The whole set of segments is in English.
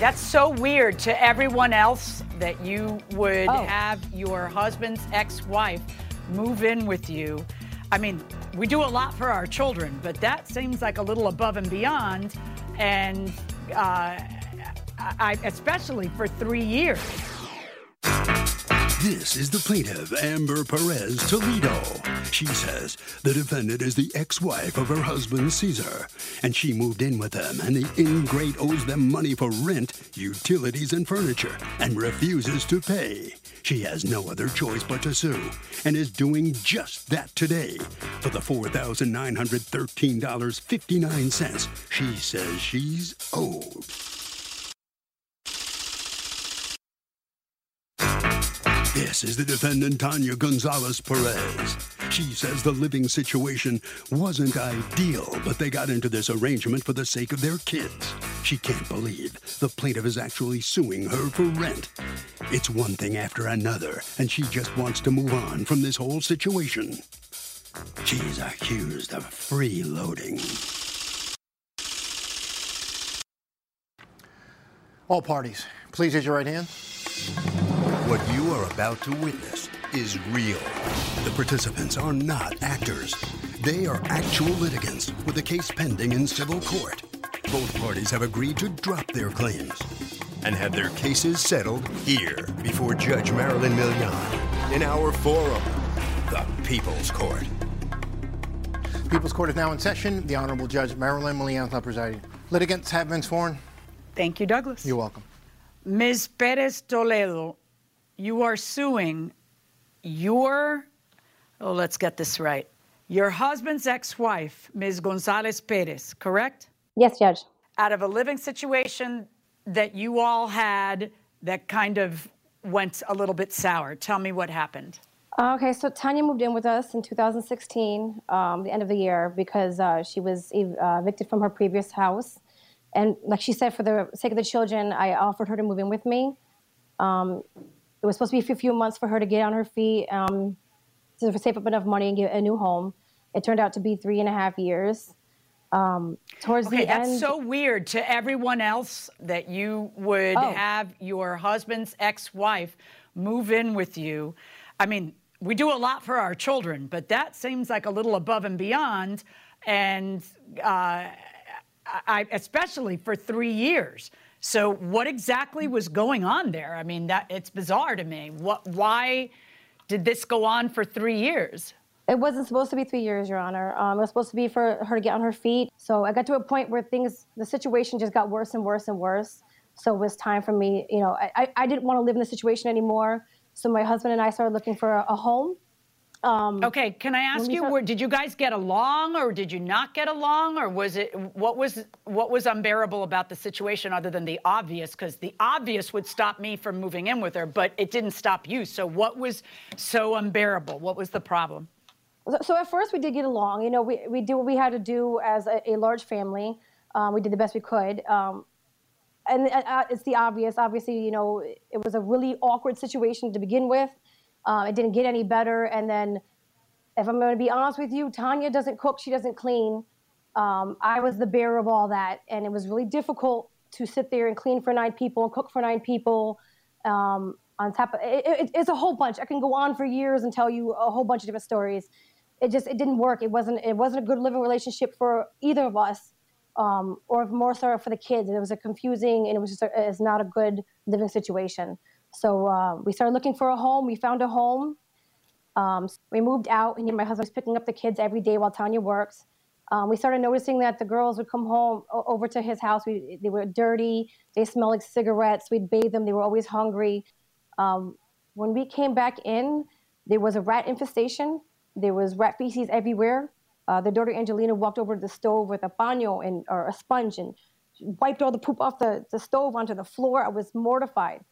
That's so weird to everyone else that you would Oh. have your husband's ex wife move in with you. I mean, we do a lot for our children, but that seems like a little above and beyond. And uh, I, especially for three years. This is the plaintiff, Amber Perez Toledo. She says the defendant is the ex wife of her husband, Caesar, and she moved in with them, and the ingrate owes them money for rent, utilities, and furniture, and refuses to pay. She has no other choice but to sue, and is doing just that today. For the $4,913.59 she says she's owed. This is the defendant, Tanya Gonzalez Perez. She says the living situation wasn't ideal, but they got into this arrangement for the sake of their kids. She can't believe the plaintiff is actually suing her for rent. It's one thing after another, and she just wants to move on from this whole situation. She's accused of freeloading. All parties, please raise your right hand. What you are about to witness is real. The participants are not actors. They are actual litigants with a case pending in civil court. Both parties have agreed to drop their claims and have their cases settled here before Judge Marilyn Milian in our forum, the People's Court. People's Court is now in session. The Honorable Judge Marilyn Milian is now presiding. Litigants have been sworn. Thank you, Douglas. You're welcome. Ms. Perez Toledo, you are suing your, oh, let's get this right, your husband's ex wife, Ms. Gonzalez Perez, correct? Yes, Judge. Out of a living situation that you all had that kind of went a little bit sour. Tell me what happened. Uh, Okay, so Tanya moved in with us in 2016, um, the end of the year, because uh, she was ev- uh, evicted from her previous house. And like she said, for the sake of the children, I offered her to move in with me. Um, it was supposed to be a few months for her to get on her feet, um, to save up enough money and get a new home. It turned out to be three and a half years. Um, towards Okay, the that's end, so weird to everyone else that you would Oh. have your husband's ex wife move in with you. I mean, we do a lot for our children, but that seems like a little above and beyond. And uh, I, especially for three years. So, what exactly was going on there? I mean, that it's bizarre to me. What? Why did this go on for three years? It wasn't supposed to be three years, Your Honor. Um, it was supposed to be for her to get on her feet. So I got to a point where things, the situation just got worse and worse and worse. So it was time for me, you know, I, I, didn't want to live in the situation anymore. So my husband and I started looking for a, a home. Um, Okay, can I ask you, start- were, did you guys get along, or did you not get along, or was it what was what was unbearable about the situation other than the obvious? Because the obvious would stop me from moving in with her, but it didn't stop you. So what was so unbearable? What was the problem? So, so at first we did get along. You know, we, we did what we had to do as a, a large family. Um, we did the best we could. Um, and uh, uh, it's the obvious. Obviously, you know, it was a really awkward situation to begin with. Um, it didn't get any better. And then, if I'm going to be honest with you, Tanya doesn't cook. She doesn't clean. Um, I was the bearer of all that, and it was really difficult to sit there and clean for nine people and cook for nine people. Um, on top of it, it, it's a whole bunch. I can go on for years and tell you a whole bunch of different stories. It just it didn't work. It wasn't it wasn't a good living relationship for either of us, um, or more so for the kids. It was a confusing and it was just a, it's not a good living situation. So uh, we started looking for a home. We found a home. Um, we moved out, and my husband was picking up the kids every day while Tanya works. Um, we started noticing that the girls would come home o- over to his house. We, they were dirty. They smelled like cigarettes. We'd bathe them. They were always hungry. Um, when we came back in, there was a rat infestation. There was rat feces everywhere. Uh, the daughter Angelina walked over to the stove with a baño and or a sponge, and wiped all the poop off the, the stove onto the floor. I was mortified.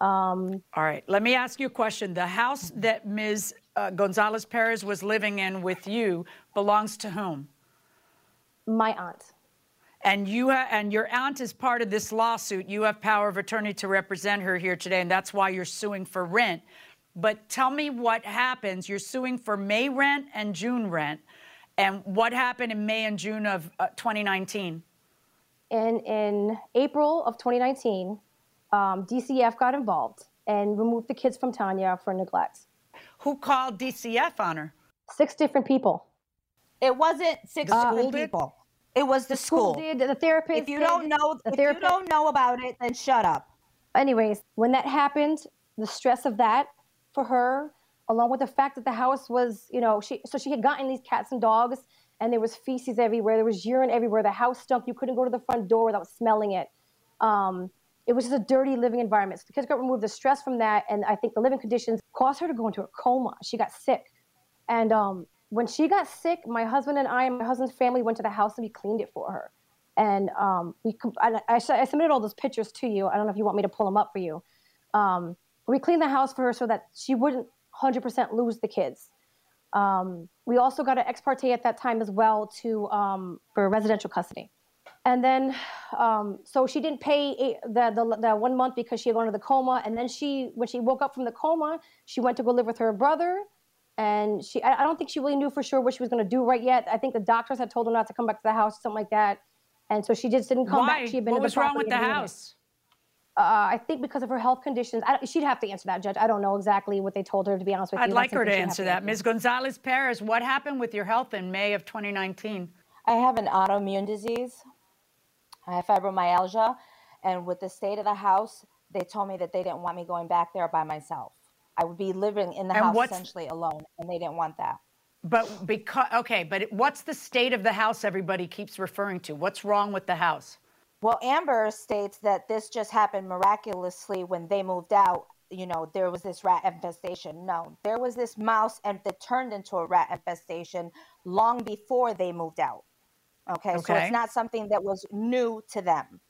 Um, all right, let me ask you a question. The house that Ms. Uh, Gonzalez Perez was living in with you belongs to whom? My aunt. And you ha- and your aunt is part of this lawsuit. You have power of attorney to represent her here today, and that's why you're suing for rent. But tell me what happens. You're suing for May rent and June rent. And what happened in May and June of uh, 2019? In, in April of 2019, um, DCF got involved and removed the kids from Tanya for neglect. Who called DCF on her? Six different people. It wasn't six uh, different people. It was the, the school. school. did, the therapist. If you did, don't know, if therapist. you don't know about it, then shut up. Anyways, when that happened, the stress of that for her, along with the fact that the house was, you know, she so she had gotten these cats and dogs, and there was feces everywhere, there was urine everywhere. The house stunk. You couldn't go to the front door without smelling it. Um, it was just a dirty living environment. So the kids got removed. The stress from that, and I think the living conditions caused her to go into a coma. She got sick, and um, when she got sick, my husband and I and my husband's family went to the house and we cleaned it for her. And um, we, I, I, I, submitted all those pictures to you. I don't know if you want me to pull them up for you. Um, we cleaned the house for her so that she wouldn't 100% lose the kids. Um, we also got an ex parte at that time as well to um, for residential custody. And then, um, so she didn't pay the, the, the one month because she had gone into the coma. And then she, when she woke up from the coma, she went to go live with her brother and she I, don't think she really knew for sure what she was going to do right yet. I think the doctors had told her not to come back to the house, something like that, and so she just didn't come Why? back. She had been what was wrong with the house? Uh, I think because of her health conditions. I, she'd have to answer that, Judge. I don't know exactly what they told her, to be honest with I'd you. I'd like her to answer that. Ms. Gonzalez Perez, what happened with your health in May of 2019? I have an autoimmune disease. I have fibromyalgia. And with the state of the house, they told me that they didn't want me going back there by myself. I would be living in the and house essentially alone, and they didn't want that. But because okay, but what's the state of the house everybody keeps referring to? What's wrong with the house? Well, Amber states that this just happened miraculously when they moved out. You know, there was this rat infestation. No, there was this mouse and that turned into a rat infestation long before they moved out. Okay, okay. so it's not something that was new to them.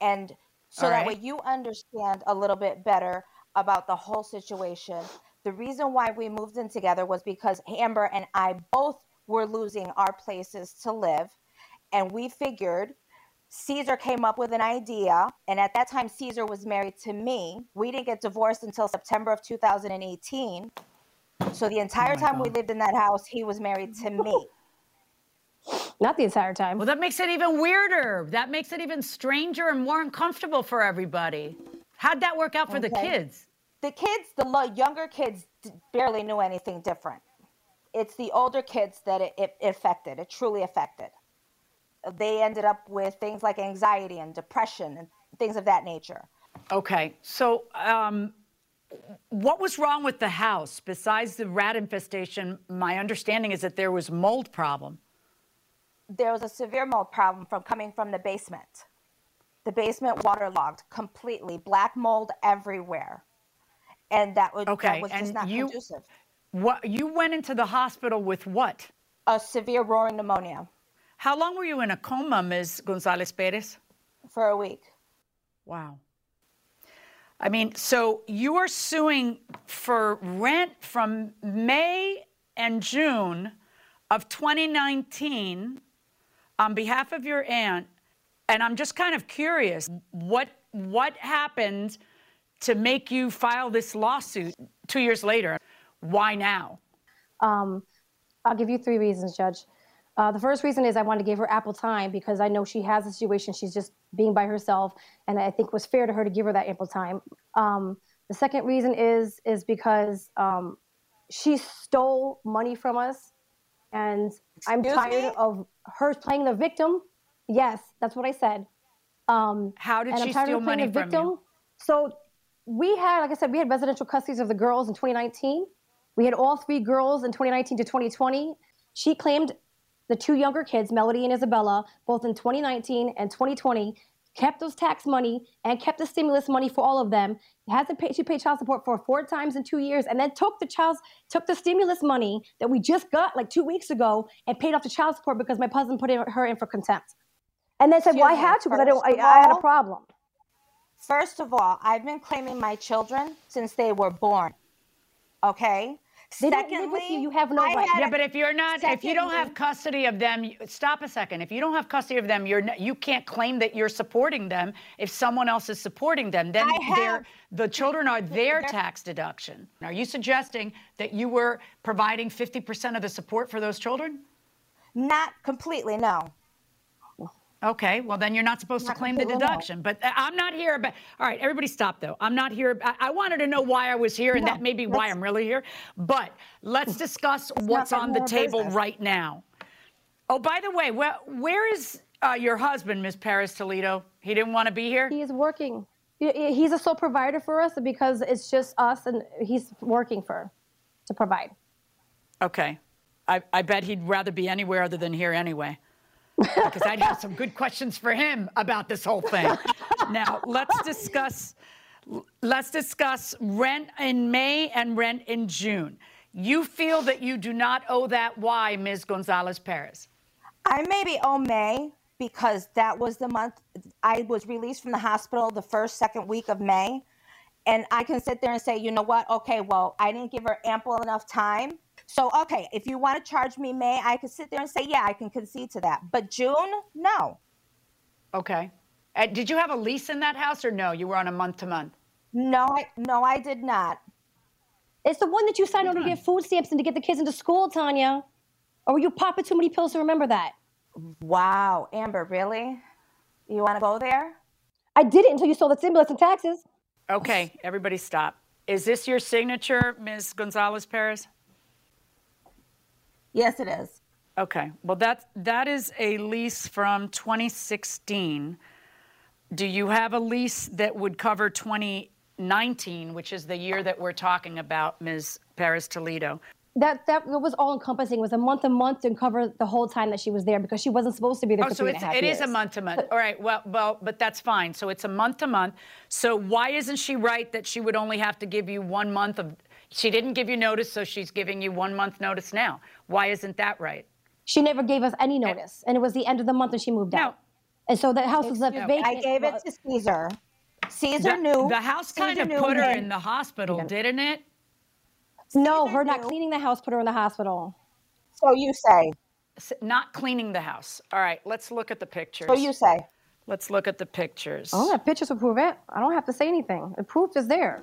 And so All that right. way you understand a little bit better about the whole situation. The reason why we moved in together was because Amber and I both were losing our places to live. And we figured Caesar came up with an idea. And at that time, Caesar was married to me. We didn't get divorced until September of 2018. So the oh entire oh time God. we lived in that house, he was married to me. Not the entire time. Well, that makes it even weirder. That makes it even stranger and more uncomfortable for everybody. How'd that work out for okay. the kids? The kids, the younger kids, barely knew anything different. It's the older kids that it, it affected. It truly affected. They ended up with things like anxiety and depression and things of that nature. Okay, so um, what was wrong with the house besides the rat infestation? My understanding is that there was mold problem. There was a severe mold problem from coming from the basement the basement waterlogged completely, black mold everywhere. And that, would, okay. that was just not you, conducive. What, you went into the hospital with what? A severe roaring pneumonia. How long were you in a coma, Ms. Gonzalez Perez? For a week. Wow. I mean, so you are suing for rent from May and June of 2019 on behalf of your aunt and I'm just kind of curious what what happened to make you file this lawsuit two years later? Why now? Um, I'll give you three reasons, Judge. Uh, the first reason is I wanted to give her ample time because I know she has a situation. She's just being by herself, and I think it was fair to her to give her that ample time. Um, the second reason is is because um, she stole money from us, and Excuse I'm tired me? of her playing the victim Yes, that's what I said. Um, How did she steal money from victim. you? So we had, like I said, we had residential custody of the girls in 2019. We had all three girls in 2019 to 2020. She claimed the two younger kids, Melody and Isabella, both in 2019 and 2020, kept those tax money and kept the stimulus money for all of them. Hasn't paid, she paid child support for four times in two years, and then took the child took the stimulus money that we just got like two weeks ago and paid off the child support because my husband put in, her in for contempt. And they said, well, I had to because I don't. I, I had a problem. First of all, I've been claiming my children since they were born. Okay. They don't live with you. You have no I right. Yeah, but if you're not, if you don't have custody of them, you- stop a second. If you don't have custody of them, you're not, you can't claim that you're supporting them if someone else is supporting them. Then they're, have- the children are their tax deduction. Are you suggesting that you were providing 50% of the support for those children? Not completely, no. Okay, well then you're not supposed to claim the deduction. But uh, I'm not here. But all right, everybody, stop though. I'm not here. I, I wanted to know why I was here, and No, that may be why I'm really here. But let's discuss what's on the table business. right now. Oh, by the way, where, where is uh, your husband, Ms. Perez Toledo? He didn't want to be here. He is working. He- he- He's a sole provider for us because it's just us, and he's working for to provide. Okay, I, I bet he'd rather be anywhere other than here anyway. Because I'd have some good questions for him about this whole thing. now let's discuss let's discuss rent in May and rent in June. You feel that you do not owe that. Why, Ms. Gonzalez Perez? I maybe owe May because that was the month I was released from the hospital the first, second week of May. And I can sit there and say, you know what? Okay, well, I didn't give her ample enough time. So, okay, if you want to charge me May, I could sit there and say, yeah, I can concede to that. But June, no. Okay. Uh, did you have a lease in that house or no? You were on a month to month. No, I, no, I did not. It's the one that you signed on to get food stamps and to get the kids into school, Tanya. Or were you popping too many pills to remember that? Wow, Amber, really? You want to go there? I did it until you sold the stimulus and taxes. Okay, everybody stop. Is this your signature, Ms. Gonzalez Perez? Yes, it is. Okay. Well, that that is a lease from 2016. Do you have a lease that would cover 2019, which is the year that we're talking about, Ms. Perez Toledo? That that was all encompassing. It was a month a month to cover the whole time that she was there because she wasn't supposed to be there Oh, for so three and it's, a half it years. is a month to month. All right. Well, well, but that's fine. So it's a month to month. So why isn't she right that she would only have to give you one month of? She didn't give you notice, so she's giving you one month notice now. Why isn't that right? She never gave us any eh. notice, and it was the end of the month and she moved No. out. And so the house was left Excuse me, vacant. I gave it to Caesar. Caesar The, knew. the house kind Caesar of put her when- in the hospital, didn't it? no, Caesar her not knew. cleaning the house put her in the hospital. So you say. Not cleaning the house. All right. Let's look at the pictures. So you say. Let's look at the pictures. Oh, I don't have pictures to prove it. I don't have to say anything. The proof is there.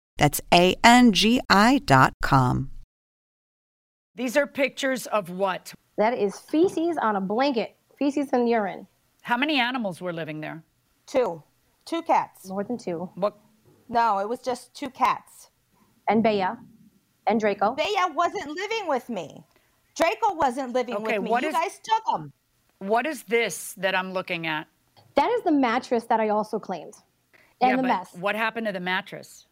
That's A N G I dot com. These are pictures of what? That is feces on a blanket, feces and urine. How many animals were living there? Two. Two cats. More than two. What? No, it was just two cats. And Bea and Draco. Bea wasn't living with me. Draco wasn't living Okay, with me. what you is- guys took him. What is this that I'm looking at? That is the mattress that I also claimed. And yeah, the but mess. what happened to the mattress?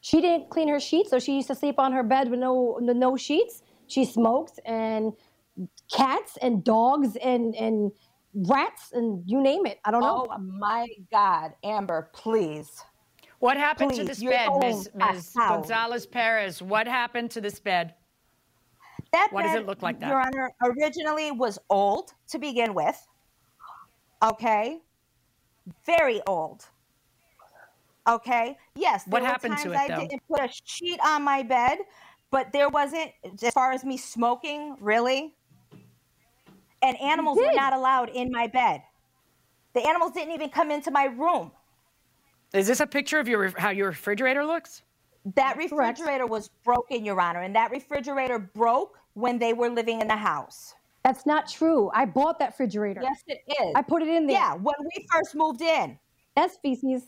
She didn't clean her sheets, so she used to sleep on her bed with no no, no sheets. She smoked and cats and dogs and and rats and you name it. I don't know. Oh my God, Amber, please. What happened to this bed, Ms. Ms. Gonzalez Perez? What happened to this bed? That Why does it look like that? Your Honor, originally was old to begin with. Okay. Very old. Okay. Yes. What there were happened to times it, I though? didn't put a sheet on my bed, but there wasn't, as far as me smoking, really. And animals were not allowed in my bed. The animals didn't even come into my room. Is this a picture of your how your refrigerator looks? That correct. refrigerator was broken, Your Honor, and that refrigerator broke when they were living in the house. That's not true. I bought that refrigerator. Yes, it is. I put it in there. Yeah, when we first moved in. That's feces.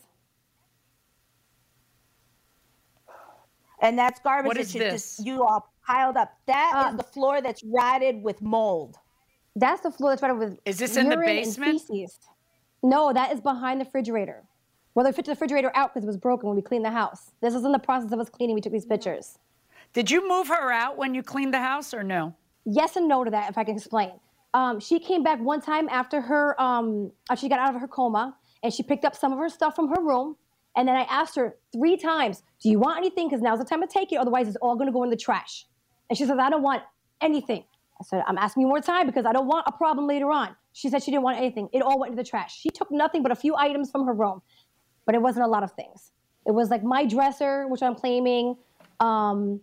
And that's garbage What that is you this? just you all piled up. That is Uh, the floor that's rotted with mold. That's the floor that's right with. Is this in the urine and basement? feces. No, that is behind the refrigerator. Well, they fit the refrigerator out because it was broken when we cleaned the house. This is in the process of us cleaning. We took these pictures. Did you move her out when you cleaned the house or no? Yes and no to that, if I can explain. Um, she came back one time after her, um, after she got out of her coma, and she picked up some of her stuff from her room. And then I asked her three times, "Do you want anything? Because now's the time to take it. Otherwise, it's all going to go in the trash." And she says, "I don't want anything." I said, "I'm asking you more time because I don't want a problem later on." She said she didn't want anything. It all went into the trash. She took nothing but a few items from her room, but it wasn't a lot of things. It was like my dresser, which I'm claiming. Um,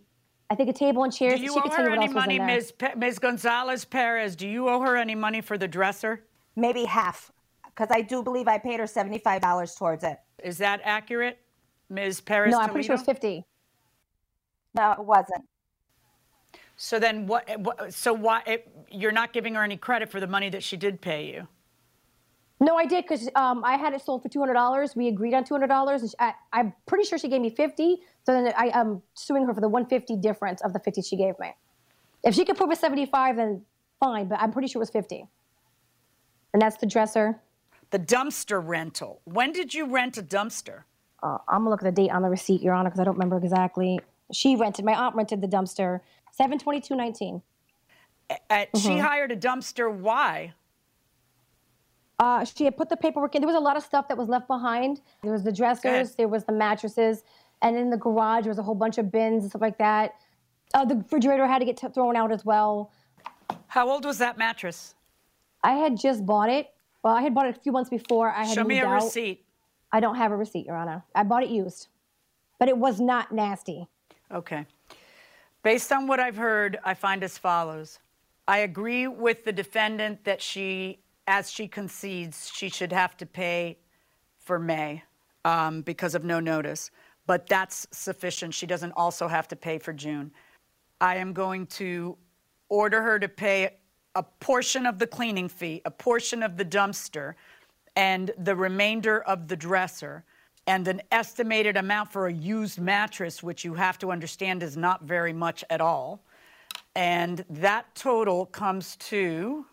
I think a table and chairs. Do you she owe could tell her you what any money, in there. Ms. Pe- Ms. Gonzalez Perez? Do you owe her any money for the dresser? Maybe half, because I do believe I paid her seventy-five dollars towards it. Is that accurate, Ms. Perez? No, I'm pretty sure it's Toledo? 50. No, it wasn't. So then, what? what so why it, you're not giving her any credit for the money that she did pay you? No, I did because um, I had it sold for two hundred dollars. We agreed on two hundred dollars, I, I'm pretty sure she gave me fifty. So then I, I'm suing her for the one fifty difference of the fifty she gave me. If she could prove a seventy-five, then fine. But I'm pretty sure it was fifty. And that's the dresser. The dumpster rental. When did you rent a dumpster? Uh, I'm gonna look at the date on the receipt, Your Honor, because I don't remember exactly. She rented. My aunt rented the dumpster. Seven twenty-two nineteen. She Mm-hmm. hired a dumpster. Why? Uh, she had put the paperwork in. There was a lot of stuff that was left behind. There was the dressers, there was the mattresses, and in the garage there was a whole bunch of bins and stuff like that. Uh, the refrigerator had to get t- thrown out as well. How old was that mattress? I had just bought it. Well, I had bought it a few months before. I had Show me a out. receipt. I don't have a receipt, Your Honor. I bought it used, but it was not nasty. Okay. Based on what I've heard, I find as follows. I agree with the defendant that she, as she concedes, she should have to pay for May um, because of no notice, but that's sufficient. She doesn't also have to pay for June. I am going to order her to pay a portion of the cleaning fee, a portion of the dumpster, and the remainder of the dresser, and an estimated amount for a used mattress, which you have to understand is not very much at all. And that total comes to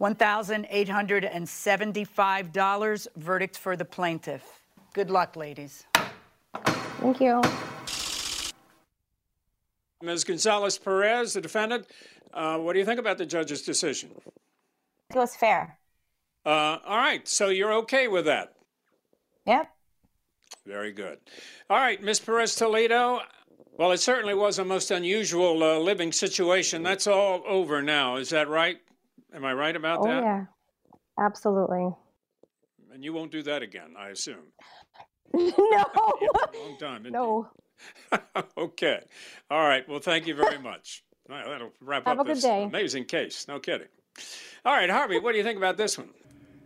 $1,875. Verdict for the plaintiff. Good luck, ladies. Thank you. Ms. Gonzalez Perez, the defendant, uh, what do you think about the judge's decision? It was fair. Uh, all right, so you're okay with that. Yep. Very good. All right, Ms. Perez Toledo. Well, it certainly was a most unusual uh, living situation. That's all over now. Is that right? Am I right about Oh, that? yeah. Absolutely. And you won't do that again, I assume. no. Long time. no. You? okay. All right. Well, thank you very much. All right, that'll wrap Have up a good this day. amazing case. No kidding. All right, Harvey, what do you think about this one?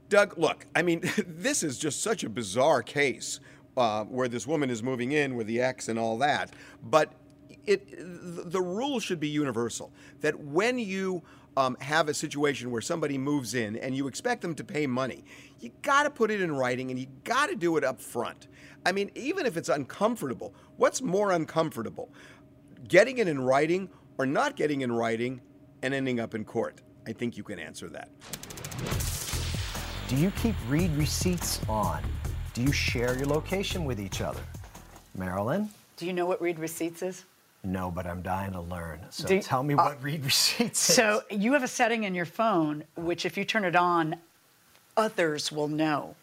Doug, look, I mean, this is just such a bizarre case uh, where this woman is moving in with the ex and all that. But it, th- the rule should be universal that when you um, have a situation where somebody moves in and you expect them to pay money, you got to put it in writing and you got to do it up front. I mean, even if it's uncomfortable, what's more uncomfortable? Getting it in writing or not getting in writing and ending up in court? I think you can answer that. Do you keep read receipts on? Do you share your location with each other? Marilyn? Do you know what read receipts is? No, but I'm dying to learn. So tell me uh, what read receipts is. So you have a setting in your phone which, if you turn it on, others will know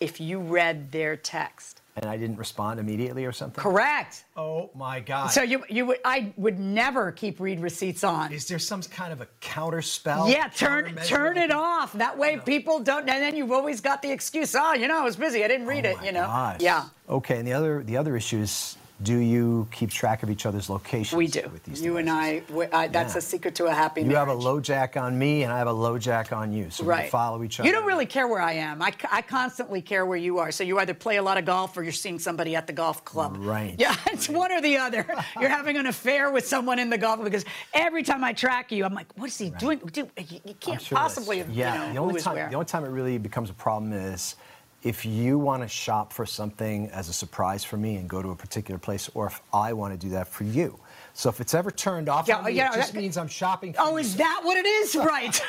if you read their text. And I didn't respond immediately or something? Correct. Oh my God. So you you would I would never keep read receipts on. Is there some kind of a counter spell? Yeah, turn turn it off. That way people don't. And then you've always got the excuse. Oh, you know, I was busy. I didn't read it. Oh my You know. gosh. Yeah. Okay, and the other the other issue is do you keep track of each other's locations? We do. With these You and I, I that's Yeah. a secret to a happy You marriage. have a LoJack on me, and I have a LoJack on you. So we right. can follow each other. You don't really care where I am. I, I constantly care where you are. So you either play a lot of golf or you're seeing somebody at the golf club. Right. Yeah, it's one or the other. You're having an affair with someone in the golf because every time I track you, I'm like, what is he doing? Dude, you, you can't sure possibly have, Yeah, you know, the who only is time where. the only time it really becomes a problem is if you want to shop for something as a surprise for me and go to a particular place, or if I want to do that for you. So if it's ever turned off, Yeah, me, yeah, it just that- means I'm shopping. For Oh, is that what it is? Right.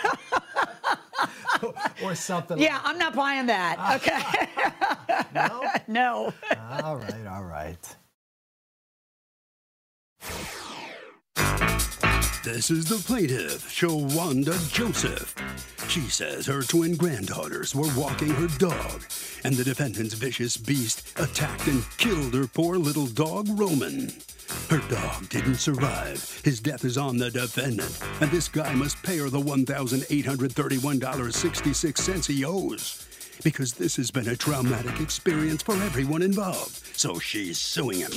or something. yeah, I'm not buying that. Okay. No? no. all right, all right. This is the plaintiff, Shawanda Joseph. She says her twin granddaughters were walking her dog, and the defendant's vicious beast attacked and killed her poor little dog, Roman. Her dog didn't survive. His death is on the defendant, and this guy must pay her the $1,831.66 he owes. Because this has been a traumatic experience for everyone involved, so she's suing him.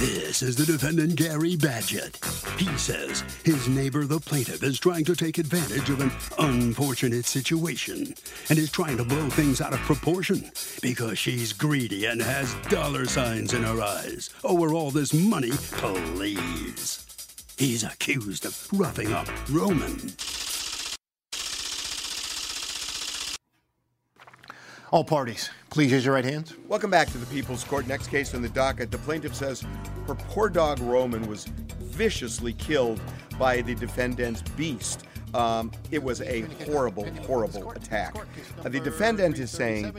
This is the defendant, Gary Badgett. He says his neighbor, the plaintiff, is trying to take advantage of an unfortunate situation and is trying to blow things out of proportion because she's greedy and has dollar signs in her eyes. Owe her all this money, please. He's accused of roughing up Roman. All parties, please use your right hands. Welcome back to the People's Court. Next case on the docket. The plaintiff says her poor dog Roman was viciously killed by the defendant's beast. Um, it was a horrible, horrible attack. Uh, the defendant is saying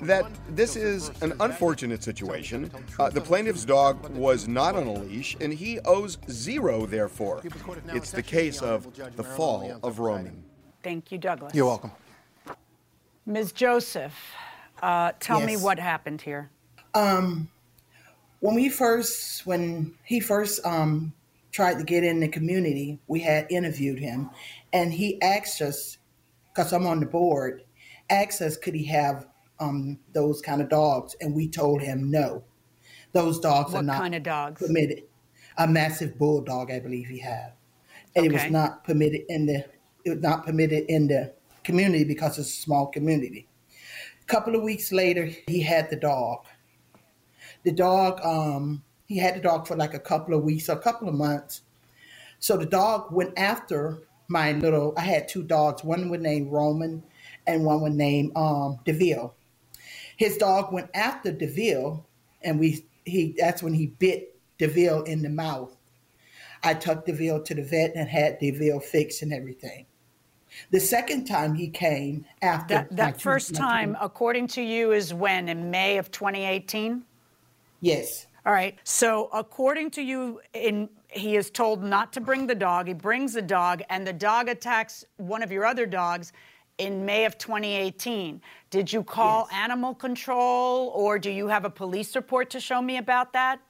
that this is an unfortunate situation. Uh, the plaintiff's dog was not on a leash, and he owes zero, therefore. It's the case of the fall of Roman. Thank you, Douglas. You're welcome. Ms. Joseph, uh, tell me what happened here. Um, when we first, when he first um, tried to get in the community, we had interviewed him, and he asked us, because I'm on the board, asked us could he have um, those kind of dogs, and we told him no. Those dogs are not kind of dogs? permitted. A massive bulldog, I believe he had, and it was not permitted in the. It was not permitted in the community because it's a small community. A couple of weeks later, he had the dog. The dog, um, he had the dog for like a couple of weeks, a couple of months. So the dog went after my little. I had two dogs. One was named Roman, and one was named um, Deville. His dog went after Deville, and we he. That's when he bit Deville in the mouth. I took Deville to the vet and had Deville fixed and everything. The second time he came after That, that first time, according to you, is when? In May of 2018? yes. All right. So, according to you, in he is told not to bring the dog. He brings the dog, and the dog attacks one of your other dogs in May of 2018. Did you call animal control, or do you have a police report to show me about that?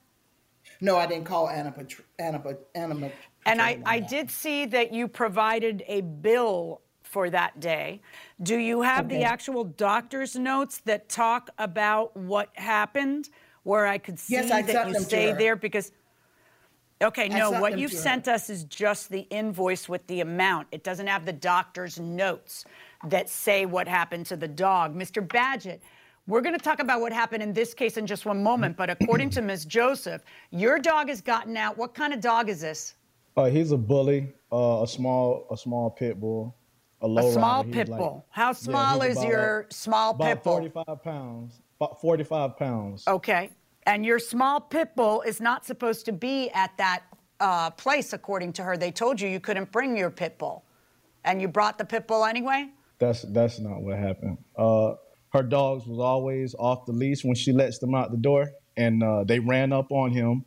No, I didn't call animal animal animal. And I, I did see that you provided a bill for that day. Do you have the actual doctor's notes that talk about what happened, where I could see Yes, I that you stay there? Because, okay, I no, what you've sent us is just the invoice with the amount. It doesn't have the doctor's notes that say what happened to the dog. Mr. Badgett, we're going to talk about what happened in this case in just one moment, but according to Ms. Joseph, your dog has gotten out. What kind of dog is this? Uh, he's a bully, uh, a small, a small pit bull, a low A small rider. Pit like- bull. How small he's is about- your small About pit bull? 45 pounds. About 45 pounds. Okay. And your small pit bull is not supposed to be at that uh, place, according to her. They told you you couldn't bring your pit bull. And you brought the pit bull anyway? That's that's not what happened. Uh, her dogs was always off the leash when she lets them out the door, and uh, they ran up on him,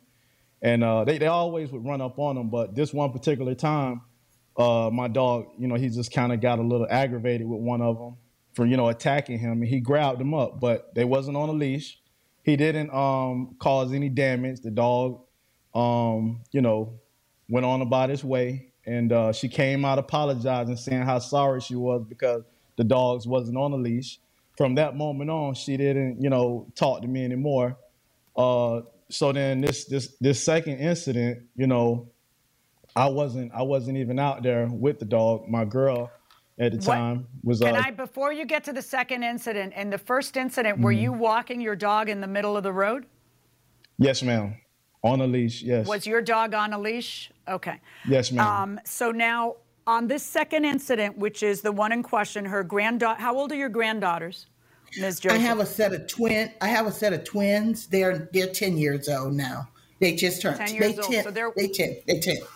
and uh, they they always would run up on him. But this one particular time, uh, my dog, you know, he just kind of got a little aggravated with one of them for you know attacking him, and he grabbed him up, but they wasn't on a leash. He didn't um, cause any damage. The dog, um, you know, went on about his way, and uh, she came out apologizing, saying how sorry she was because the dogs wasn't on a leash. From that moment on, she didn't, you know, talk to me anymore. Uh, so then this this this second incident, you know, I wasn't I wasn't even out there with the dog. My girl at the What- time was Can uh, I, before you get to the second incident, and the first incident, were Mhm. you walking your dog in the middle of the road? yes, ma'am, on a leash. Yes, Was your dog on a leash? Okay. yes, ma'am. Um, so now, on this second incident, which is the one in question, her granddaughter, how old are your granddaughters? Ms. I have a set of twin. I have a set of twins. They're they're ten years old now. They just turned 10 they years old, ten. so they're- they ten. They ten.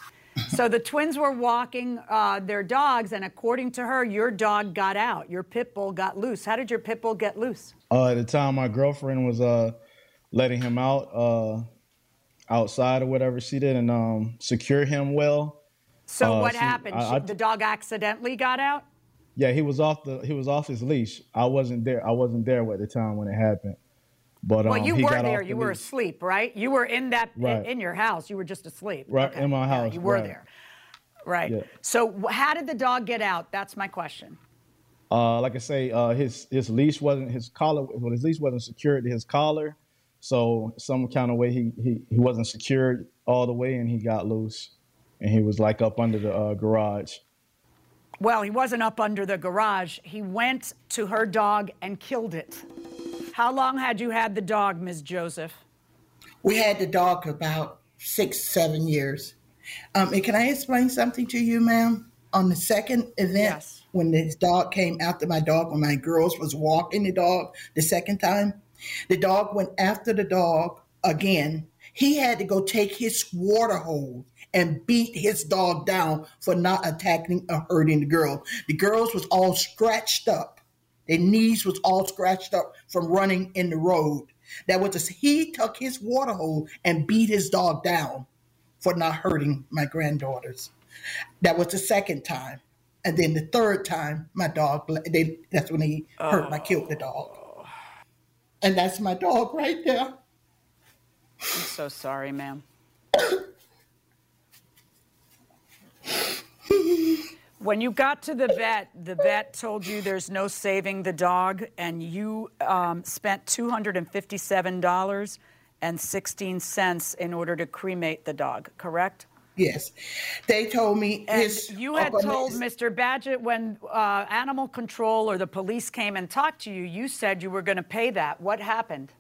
So the twins were walking uh, their dogs, and according to her, your dog got out. Your pit bull got loose. How did your pit bull get loose? Uh, at the time, my girlfriend was uh, letting him out uh, outside or whatever she did and um, secure him well. So Uh, what she- happened? I- I- the dog accidentally got out. Yeah, he was off the he was off his leash. I wasn't there. I wasn't there at the time when it happened. But Well, um, you he were got there. the You were asleep, right? You were in that in- Right. in, your house. You were just asleep. right Okay. in my Yeah, house. you were right. there. Right. Yeah. So how did the dog get out? That's my question. Uh, like I say, uh, his his leash wasn't his collar. Well, his leash wasn't secured to his collar, so some kind of way he he he wasn't secured all the way, and he got loose, and he was like up under the uh, garage. Well, he wasn't up under the garage. He went to her dog and killed it. How long had you had the dog, Ms. Joseph? We had the dog about six, seven years. Um, and can I explain something to you, ma'am? On the second event, Yes. when this dog came after my dog, when my girls was walking the dog the second time, the dog went after the dog again. He had to go take his water hose and beat his dog down for not attacking or hurting the girl. The girls was all scratched up. Their knees was all scratched up from running in the road. That was just, he took his water hose and beat his dog down for not hurting my granddaughters. That was the second time. And then the third time, my dog, they, that's when he hurt, I killed the dog. Oh. And that's my dog right there. I'm so sorry, ma'am. When you got to the vet, the vet told you there's no saving the dog, and you um, spent $257.16 in order to cremate the dog, correct? Yes. They told me And his. you had upper told leg- Mr. Badgett when uh, animal control or the police came and talked to you, you said you were going to pay that. What happened?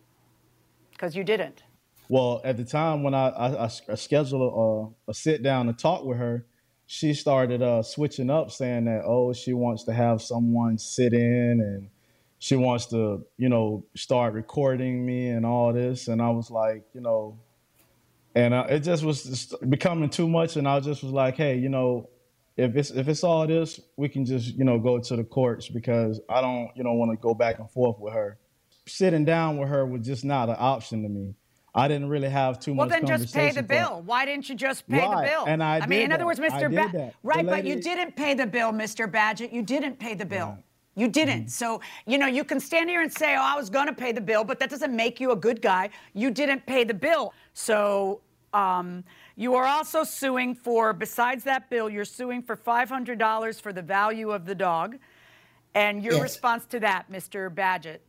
Because you didn't. Well, at the time when I, I, I scheduled a, a sit down to talk with her, she started uh, switching up, saying that oh, she wants to have someone sit in and she wants to, you know, start recording me and all this. And I was like, you know, and uh, it just was just becoming too much. And I just was like, hey, you know, if it's if it's all this, we can just you know go to the courts because I don't you know want to go back and forth with her. Sitting down with her was just not an option to me. I didn't really have too Well, much. Well, then just pay the bill. Why didn't you just pay the bill? and I I mean, in other words, Mr. Ba- right, but you didn't pay the bill, Mr. Badgett. You didn't pay the bill. You didn't. Mm-hmm. So, you know, you can stand here and say, oh, I was going to pay the bill, but that doesn't make you a good guy. You didn't pay the bill. So, um, you are also suing for, besides that bill, you're suing for $500 for the value of the dog. And your Yes. response to that, Mr. Badgett?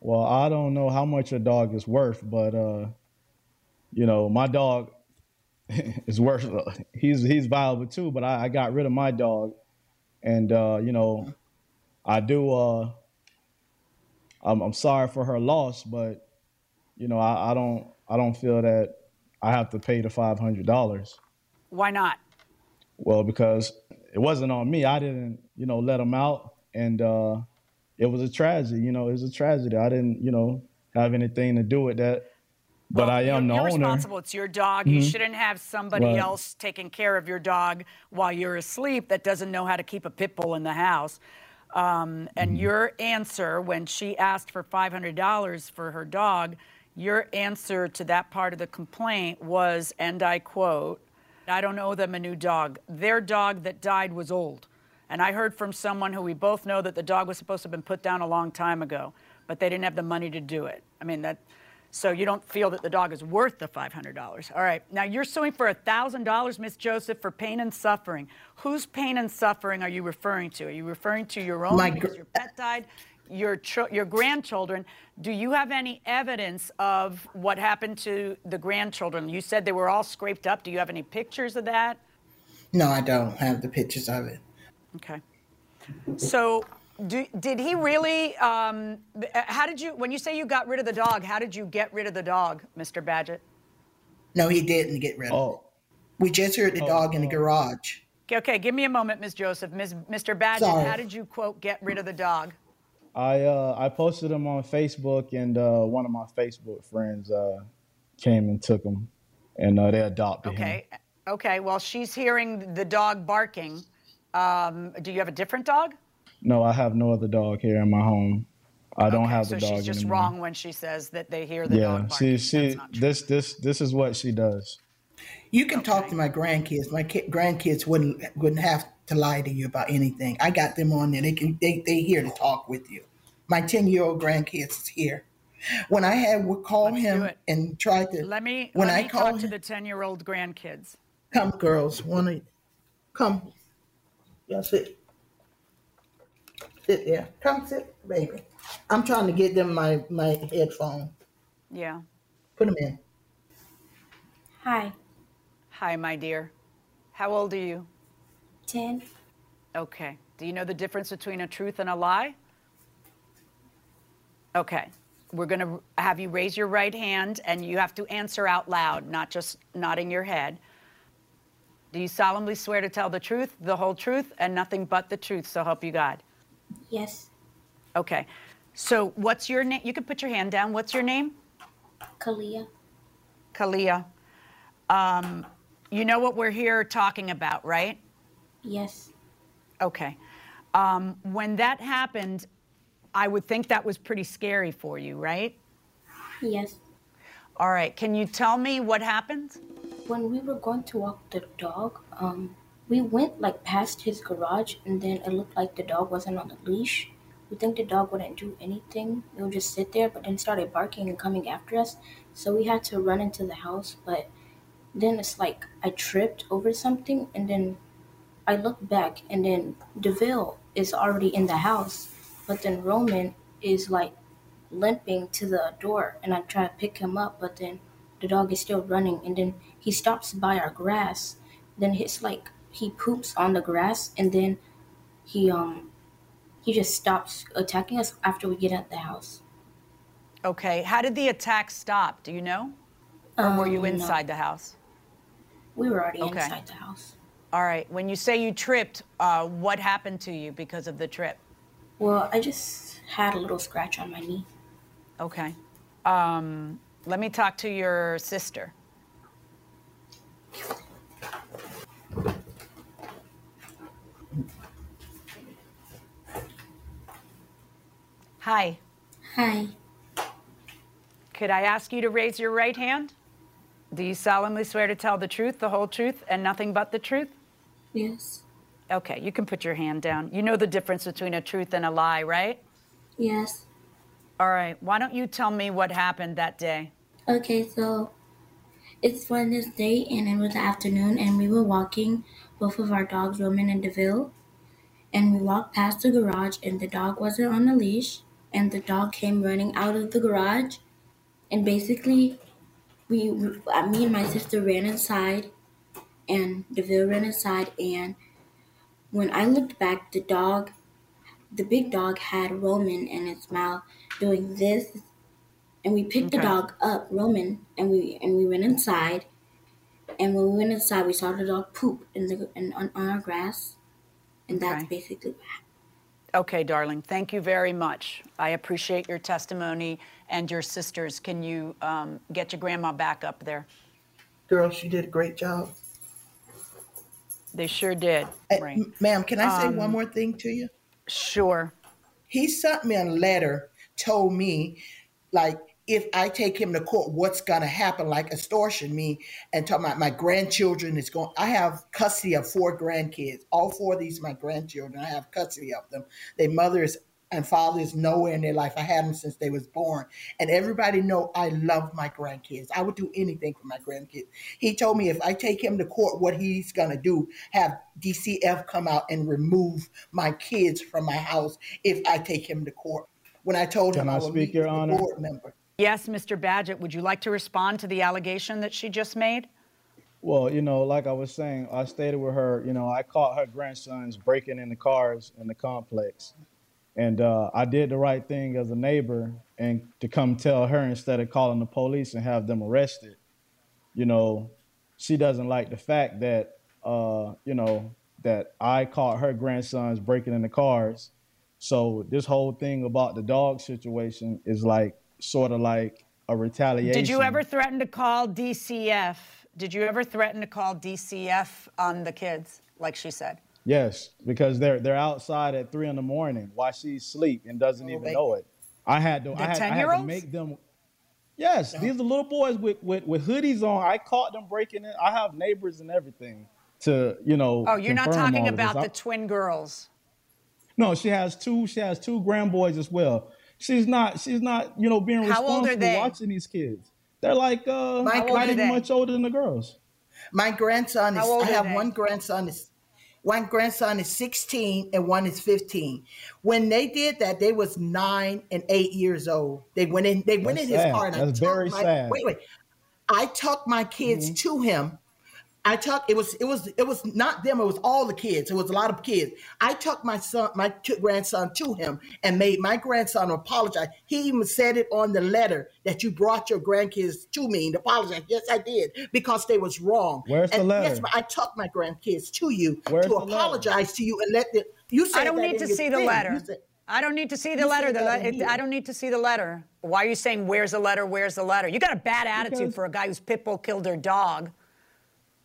Well, I don't know how much a dog is worth, but uh, you know, my dog is worth. He's he's valuable too, but I, I got rid of my dog, and uh, you know, I do. Uh, I'm I'm sorry for her loss, but you know, I, I don't I don't feel that I have to pay the five hundred dollars. Why not? Well, because it wasn't on me. I didn't, you know, let him out, and uh, it was a tragedy. You know, it was a tragedy. I didn't, you know, have anything to do with that. But I am the you're, you're owner. responsible. It's your dog. You Mhm. shouldn't have somebody Right. else taking care of your dog while you're asleep that doesn't know how to keep a pit bull in the house. Um, and Mm-hmm. your answer when she asked for $500 for her dog, your answer to that part of the complaint was, and I quote, I don't owe them a new dog. Their dog that died was old. And I heard from someone who we both know that the dog was supposed to have been put down a long time ago, but they didn't have the money to do it. I mean, that, so you don't feel that the dog is worth the $500. All right. Now you're suing for $1,000, Miss Joseph, for pain and suffering. Whose pain and suffering are you referring to? Are you referring to your own My because your pet died? Your, your grandchildren, do you have any evidence of what happened to the grandchildren? You said they were all scraped up. Do you have any pictures of that? No, I don't have the pictures of it. Okay. So, do, did he really? Um, uh, how did you? When you say you got rid of the dog, how did you get rid of the dog, Mr. Badgett? No, he didn't get rid of it. Oh, We just heard the dog in the garage. Okay, okay, give me a moment, Ms. Joseph. Ms. Mr. Badgett, Sorry. how did you quote get rid of the dog? I uh, I posted him on Facebook, and uh, one of my Facebook friends uh, came and took him, and uh, they adopted him. Okay. Okay. Well, she's hearing the dog barking. Um, do you have a different dog? No, I have no other dog here in my home. I don't Okay, have so the dog she's just anymore. wong when she says that they hear the yeah, dog barking. she she this this this is what she does. You can talk to my grandkids. My ki- grandkids wouldn't wouldn't have to lie to you about anything. I got them on there. They can they they here to talk with you. My ten year old grandkids is here. When I had would call him and tried to Let me when let I me call talk to the ten-year-old grandkids. come girls, want to come? Yeah, sit. Sit there. Come sit, baby. I'm trying to get them my my headphone. Yeah. Put them in. Hi, Hi, my dear. How old are you? 10. Okay. Do you know the difference between a truth and a lie? Okay. We're going to have you raise your right hand and you have to answer out loud, not just nodding your head. Do you solemnly swear to tell the truth, the whole truth, and nothing but the truth, so help you God? Yes, Okay. So, what's your name? You can put your hand down. What's your name? Kalia. Kalia. Um, you know what we're here talking about, right? Yes, Okay. Um, when that happened, I would think that was pretty scary for you, right? yes. All right. Can you tell me what happened? When we were going to walk the dog, um, we went like past his garage, and then it looked like the dog wasn't on the leash. We think the dog wouldn't do anything; it would just sit there. But then started barking and coming after us, so we had to run into the house. But then it's like I tripped over something, and then I looked back, and then Deville is already in the house, but then Roman is like limping to the door, and I try to pick him up, but then the dog is still running, and then he stops by our grass. Then it's like he poops on the grass, and then he um he just stops attacking us after we get out the house. Okay. How did the attack stop? Do you know? Or were you Um, no. inside the house? We were already Okay. inside the house. All right. When you say you tripped, uh, what happened to you because of the trip? Well, I just had a little scratch on my knee. Okay. Um, let me talk to your sister. Hi. Hi. Could I ask you to raise your right hand? Do you solemnly swear to tell the truth, the whole truth, and nothing but the truth? Yes. Okay, you can put your hand down. You know the difference between a truth and a lie, right? Yes. All right, why don't you tell me what happened that day? Okay, so it's Wednesday and it was afternoon and we were walking both of our dogs, Roman and Deville. And we walked past the garage and the dog wasn't on a leash and the dog came running out of the garage and basically we uh, me and my sister ran inside and Deville ran inside and when I looked back the dog the big dog had Roman in its mouth doing this and we picked the dog up, Roman, and we and we went inside. And when we went inside, we saw the dog poop in the in, on, on our grass, and that's basically what happened. Okay, darling, thank you very much. I appreciate your testimony and your sisters. Can you um, get your grandma back up there? Girl, she did a great job. They sure did. Right. m- Ma'am, can I say one Um, more thing to you? Sure. He sent me a letter, told me, like, if I take him to court, what's gonna happen, like extortion me, and talking about my grandchildren is going. I have custody of four grandkids. All four of these are my grandchildren. I have custody of them. Their mothers and fathers nowhere in their life. I had them since they was born, and everybody know I love my grandkids. I would do anything for my grandkids. He told me if I take him to court, what he's gonna do, have DCF come out and remove my kids from my house if I take him to court. When I told Can him I I speak, Your Honor? board member. Yes, Mr. Badgett, would you like to respond to the allegation that she just made? Well, you know, like I was saying, I stayed with her. You know, I caught her grandsons breaking in the cars in the complex, and uh, I did the right thing as a neighbor and to come tell her instead of calling the police and have them arrested. You know, she doesn't like the fact that uh, you know that I caught her grandsons breaking in the cars, So this whole thing about the dog situation is like sort of like a retaliation. Did you ever threaten to call DCF? Did you ever threaten to call DCF on the kids, like she said? Yes, because they're they're outside at three in the morning while she's asleep and doesn't Oh, even know it. I had to The I had, I had to make them. Yes, these are little boys with, with with hoodies on. I caught them breaking in. I have neighbors and everything to you know. Oh, you're not talking about the I- twin girls. No, she has two. She has two grandboys as well. She's not. She's not. You know, being How old are responsible they? watching these kids. They're like uh, My- not even much older than the girls. My grandson is. How old I have they? one grandson is. One grandson is 16 and one is 15. When they did that, they was nine and eight years old. They went in. They went That's in his car and I That's took very my, sad. Wait, wait. I took my kids to him. I took it was it was it was not them. It was all the kids. It was a lot of kids. I took my son, my two grandson, to him and made my grandson apologize. He even said it on the letter that you brought your grandkids to me and apologize. Yes, I did because they was wrong. Where's the letter? Yes, I took my grandkids to you Where's to the letter? apologize to you and let the you said I don't need to your see the letter. Said- I don't need to see the You letter. said The le- it- I don't need to see the letter. Why are you saying, where's the letter? Where's the letter? You got a bad attitude Because- for a guy whose pit bull killed their dog.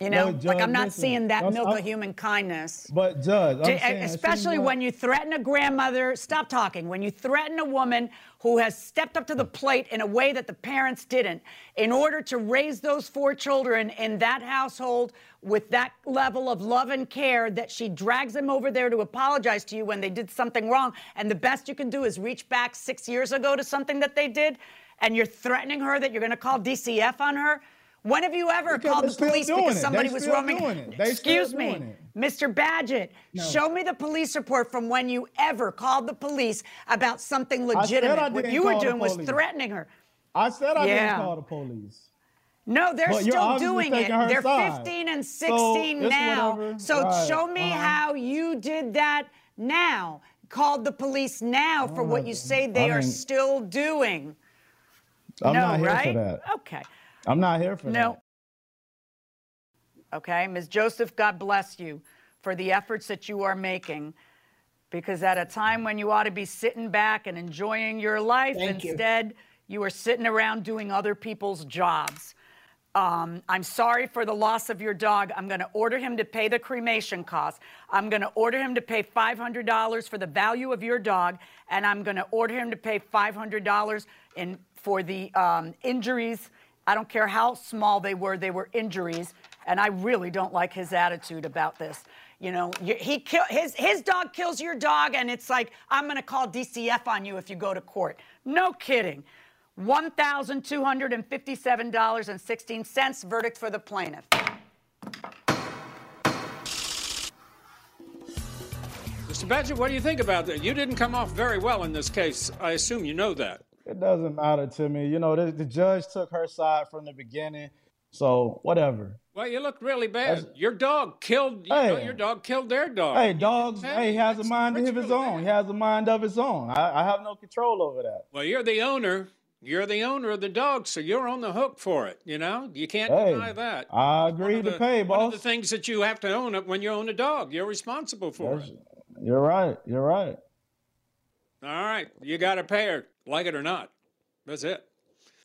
You know, But, like I'm not listen, seeing that milk I'm- of human kindness. But Judge, I'm D- eh, saying, especially when you threaten a grandmother, stop talking. When you threaten a woman who has stepped up to the plate in a way that the parents didn't, in order to raise those four children in that household with that level of love and care, that she drags them over there to apologize to you when they did something wrong. And the best you can do is reach back six years ago to something that they did, and you're threatening her that you're going to call DCF on her. When have you ever Because called the police because somebody was roaming? doing it. They still Excuse me. Mr. Badgett, No. show me the police report from when you ever called the police about something I said I legitimate. What you were doing was threatening her. I said I Yeah. didn't call the police. No, they're But still doing it. They're side. 15 and 16 it's now. So Right. show me Uh-huh. how you did that now. Called the police now for what you say they I are still doing. I'm no, not here right? for that. Okay. I'm not here for No. that. Okay, Ms. Joseph, God bless you for the efforts that you are making. Because at a time when you ought to be sitting back and enjoying your life, Thank you. instead, you are sitting around doing other people's jobs. Um, I'm sorry for the loss of your dog. I'm going to order him to pay the cremation costs. I'm going to order him to pay $500 for the value of your dog, and I'm going to order him to pay $500 in for the um, injuries. I don't care how small they were; they were injuries, and I really don't like his attitude about this. You know, he kill, his his dog kills your dog, and it's like I'm going to call DCF on you if you go to court. No kidding. $1,257.16 verdict for the plaintiff. Mr. Badger, what do you think about that? You didn't come off very well in this case. I assume you know that. It doesn't matter to me. You know, the, the judge took her side from the beginning. So whatever. Well, you look really bad. your dog killed. You know, Hey. your dog killed their dog. Hey, dogs. Hey, he has a mind of his own. He has a mind of his own. I, I have no control over that. Well, you're the owner. You're the owner of the dog, so you're on the hook for it. You know, you can't Hey, deny that. I agree to the- pay, One of the things that you have to own it when you own a dog, you're responsible for That's- it. You're right. You're right. All right, you got to pay her, like it or not. That's it.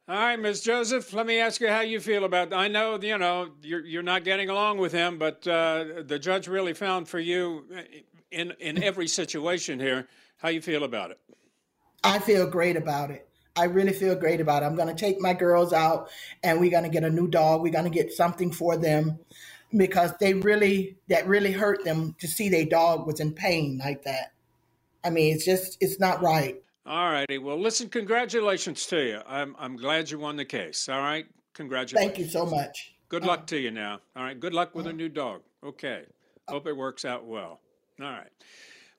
All right, Miss Joseph, let me ask you how you feel about. I know you know you're you're not getting along with him, but uh, the judge really found for you in in every situation here. How you feel about it? I feel great about it. I really feel great about it. I'm going to take my girls out and we're going to get a new dog. We're going to get something for them because they really, that really hurt them to see their dog was in pain like that. I mean, it's just, it's not right. All righty. Well, listen. Congratulations to you. I'm I'm glad you won the case. All right. Congratulations. Thank you so much. Good uh, luck to you now. All right. Good luck with uh, a new dog. Okay. Uh, Hope it works out well. All right.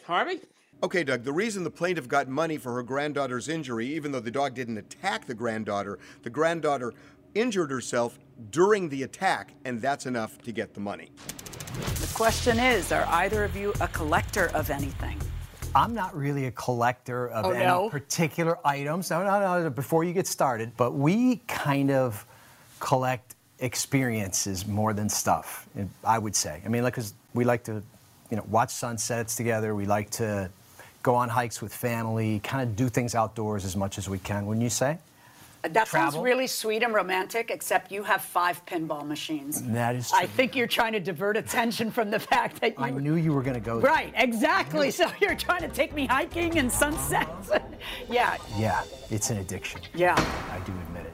Harvey. Okay, Doug, the reason the plaintiff got money for her granddaughter's injury, even though the dog didn't attack the granddaughter, the granddaughter injured herself during the attack, and that's enough to get the money. The question is Are either of you a collector of anything? I'm not really a collector of Oh, any no? particular items. No, no, no. Before you get started, but we kind of collect experiences more than stuff. I would say. I mean, like, because we like to, you know, watch sunsets together. We like to go on hikes with family, kind of do things outdoors as much as we can, wouldn't you say? That Travel. sounds really sweet and romantic, except you have five pinball machines. That is I think you're trying to divert attention from the fact that you. I knew you were going to go there. Right, exactly. So you're trying to take me hiking and sunsets. yeah, Yeah, it's an addiction. yeah. I do admit it.